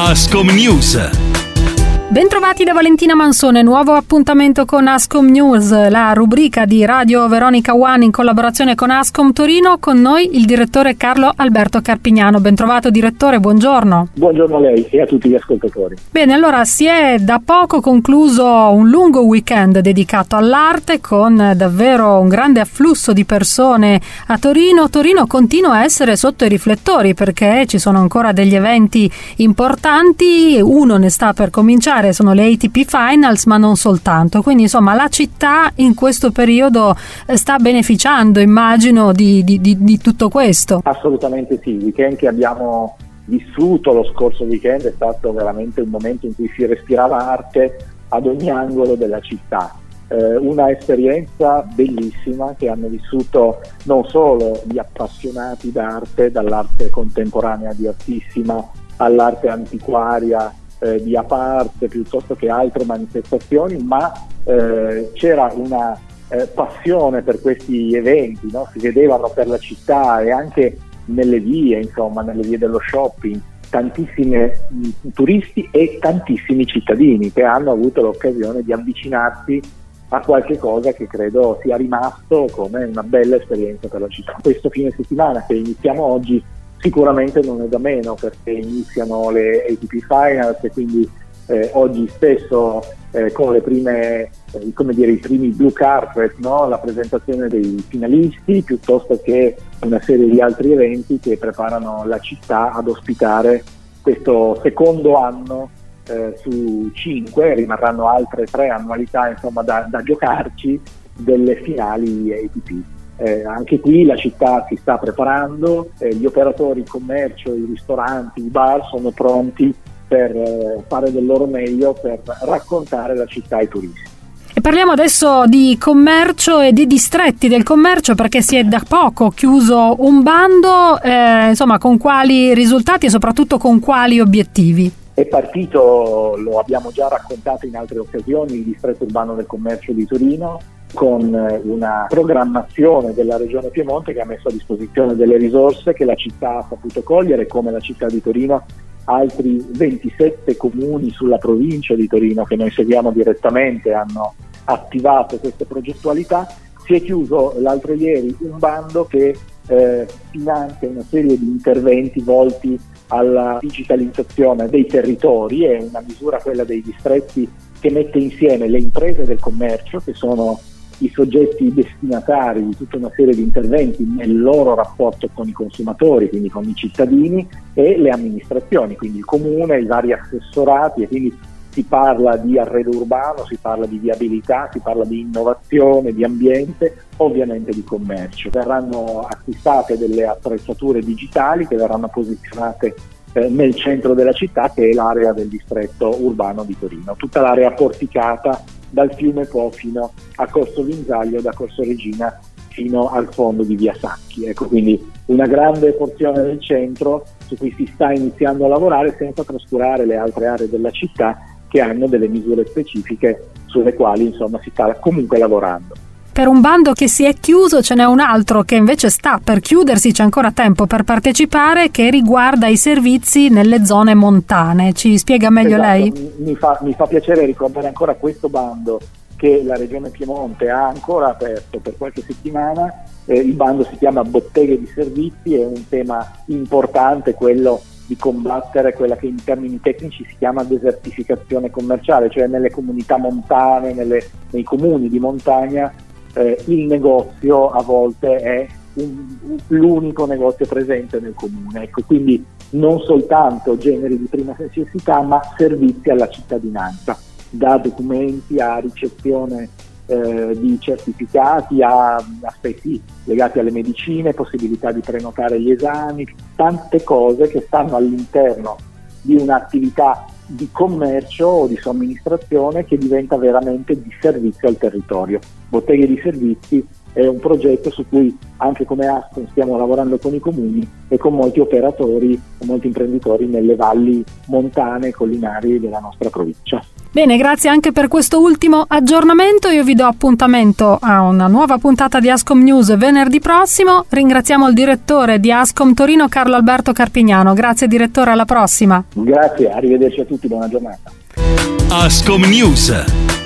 Ascom News. Bentrovati da Valentina Mansone, nuovo appuntamento con Ascom News, la rubrica di Radio Veronica One in collaborazione con Ascom Torino, con noi il direttore Carlo Alberto Carpignano. Bentrovato direttore, buongiorno. Buongiorno a lei e a tutti gli ascoltatori. Bene, allora si è da poco concluso un lungo weekend dedicato all'arte con davvero un grande afflusso di persone a Torino. Torino continua a essere sotto i riflettori perché ci sono ancora degli eventi importanti, uno ne sta per cominciare particolare sono le ATP Finals, ma non soltanto. Quindi insomma la città in questo periodo eh, sta beneficiando, immagino, di, di, di, di tutto questo. Assolutamente sì, il weekend che abbiamo vissuto lo scorso weekend è stato veramente un momento in cui si respirava arte ad ogni angolo della città. Eh, una esperienza bellissima che hanno vissuto non solo gli appassionati d'arte, dall'arte contemporanea di Artissima all'arte antiquaria eh, di aparte piuttosto che altre manifestazioni, ma eh, c'era una eh, passione per questi eventi, no? si vedevano per la città e anche nelle vie, insomma, nelle vie dello shopping, tantissimi turisti e tantissimi cittadini che hanno avuto l'occasione di avvicinarsi a qualche cosa che credo sia rimasto come una bella esperienza per la città. Questo fine settimana che iniziamo oggi sicuramente non è da meno perché iniziano le ATP Finals e quindi eh, oggi stesso eh, con le prime, eh, come dire, i primi blue carpet, no? la presentazione dei finalisti piuttosto che una serie di altri eventi che preparano la città ad ospitare questo secondo anno eh, su cinque, rimarranno altre tre annualità insomma, da, da giocarci delle finali ATP. Eh, anche qui la città si sta preparando, eh, gli operatori, il commercio, i ristoranti, i bar sono pronti per eh, fare del loro meglio per raccontare la città ai turisti. E parliamo adesso di commercio e di distretti del commercio perché si è da poco chiuso un bando, eh, insomma con quali risultati e soprattutto con quali obiettivi? È partito, lo abbiamo già raccontato in altre occasioni, il distretto urbano del commercio di Torino con eh, una programmazione della Regione Piemonte che ha messo a disposizione delle risorse che la città ha saputo cogliere, come la città di Torino, altri 27 comuni sulla provincia di Torino che noi seguiamo direttamente hanno attivato queste progettualità. Si è chiuso l'altro ieri un bando che eh, finanzia una serie di interventi volti alla digitalizzazione dei territori, è una misura quella dei distretti che mette insieme le imprese del commercio, che sono i soggetti destinatari di tutta una serie di interventi nel loro rapporto con i consumatori, quindi con i cittadini e le amministrazioni, quindi il comune, i vari assessorati e quindi si parla di arredo urbano, si parla di viabilità, si parla di innovazione, di ambiente, ovviamente di commercio. Verranno acquistate delle attrezzature digitali che verranno posizionate eh, nel centro della città che è l'area del distretto urbano di Torino, tutta l'area porticata dal fiume Po fino a Corso Vinzaglio, da Corso Regina fino al fondo di Via Sacchi. Ecco, quindi una grande porzione del centro su cui si sta iniziando a lavorare senza trascurare le altre aree della città che hanno delle misure specifiche sulle quali insomma, si sta comunque lavorando. Per un bando che si è chiuso ce n'è un altro che invece sta per chiudersi, c'è ancora tempo per partecipare, che riguarda i servizi nelle zone montane. Ci spiega meglio esatto. lei? Mi fa, mi fa piacere ricordare ancora questo bando che la Regione Piemonte ha ancora aperto per qualche settimana. Eh, il bando si chiama Botteghe di Servizi, è un tema importante quello di combattere quella che in termini tecnici si chiama desertificazione commerciale, cioè nelle comunità montane, nelle, nei comuni di montagna eh, il negozio a volte è un, l'unico negozio presente nel comune. Ecco, quindi non soltanto generi di prima necessità, ma servizi alla cittadinanza, da documenti a ricezione eh, di certificati a aspetti legati alle medicine, possibilità di prenotare gli esami, tante cose che stanno all'interno di un'attività di commercio o di somministrazione che diventa veramente di servizio al territorio. Botteghe di servizi è un progetto su cui anche come Aston stiamo lavorando con i comuni e con molti operatori e molti imprenditori nelle valli montane e collinari della nostra provincia. Bene, grazie anche per questo ultimo aggiornamento. Io vi do appuntamento a una nuova puntata di Ascom News venerdì prossimo. Ringraziamo il direttore di Ascom Torino, Carlo Alberto Carpignano. Grazie direttore, alla prossima. Grazie, arrivederci a tutti, buona giornata. Ascom News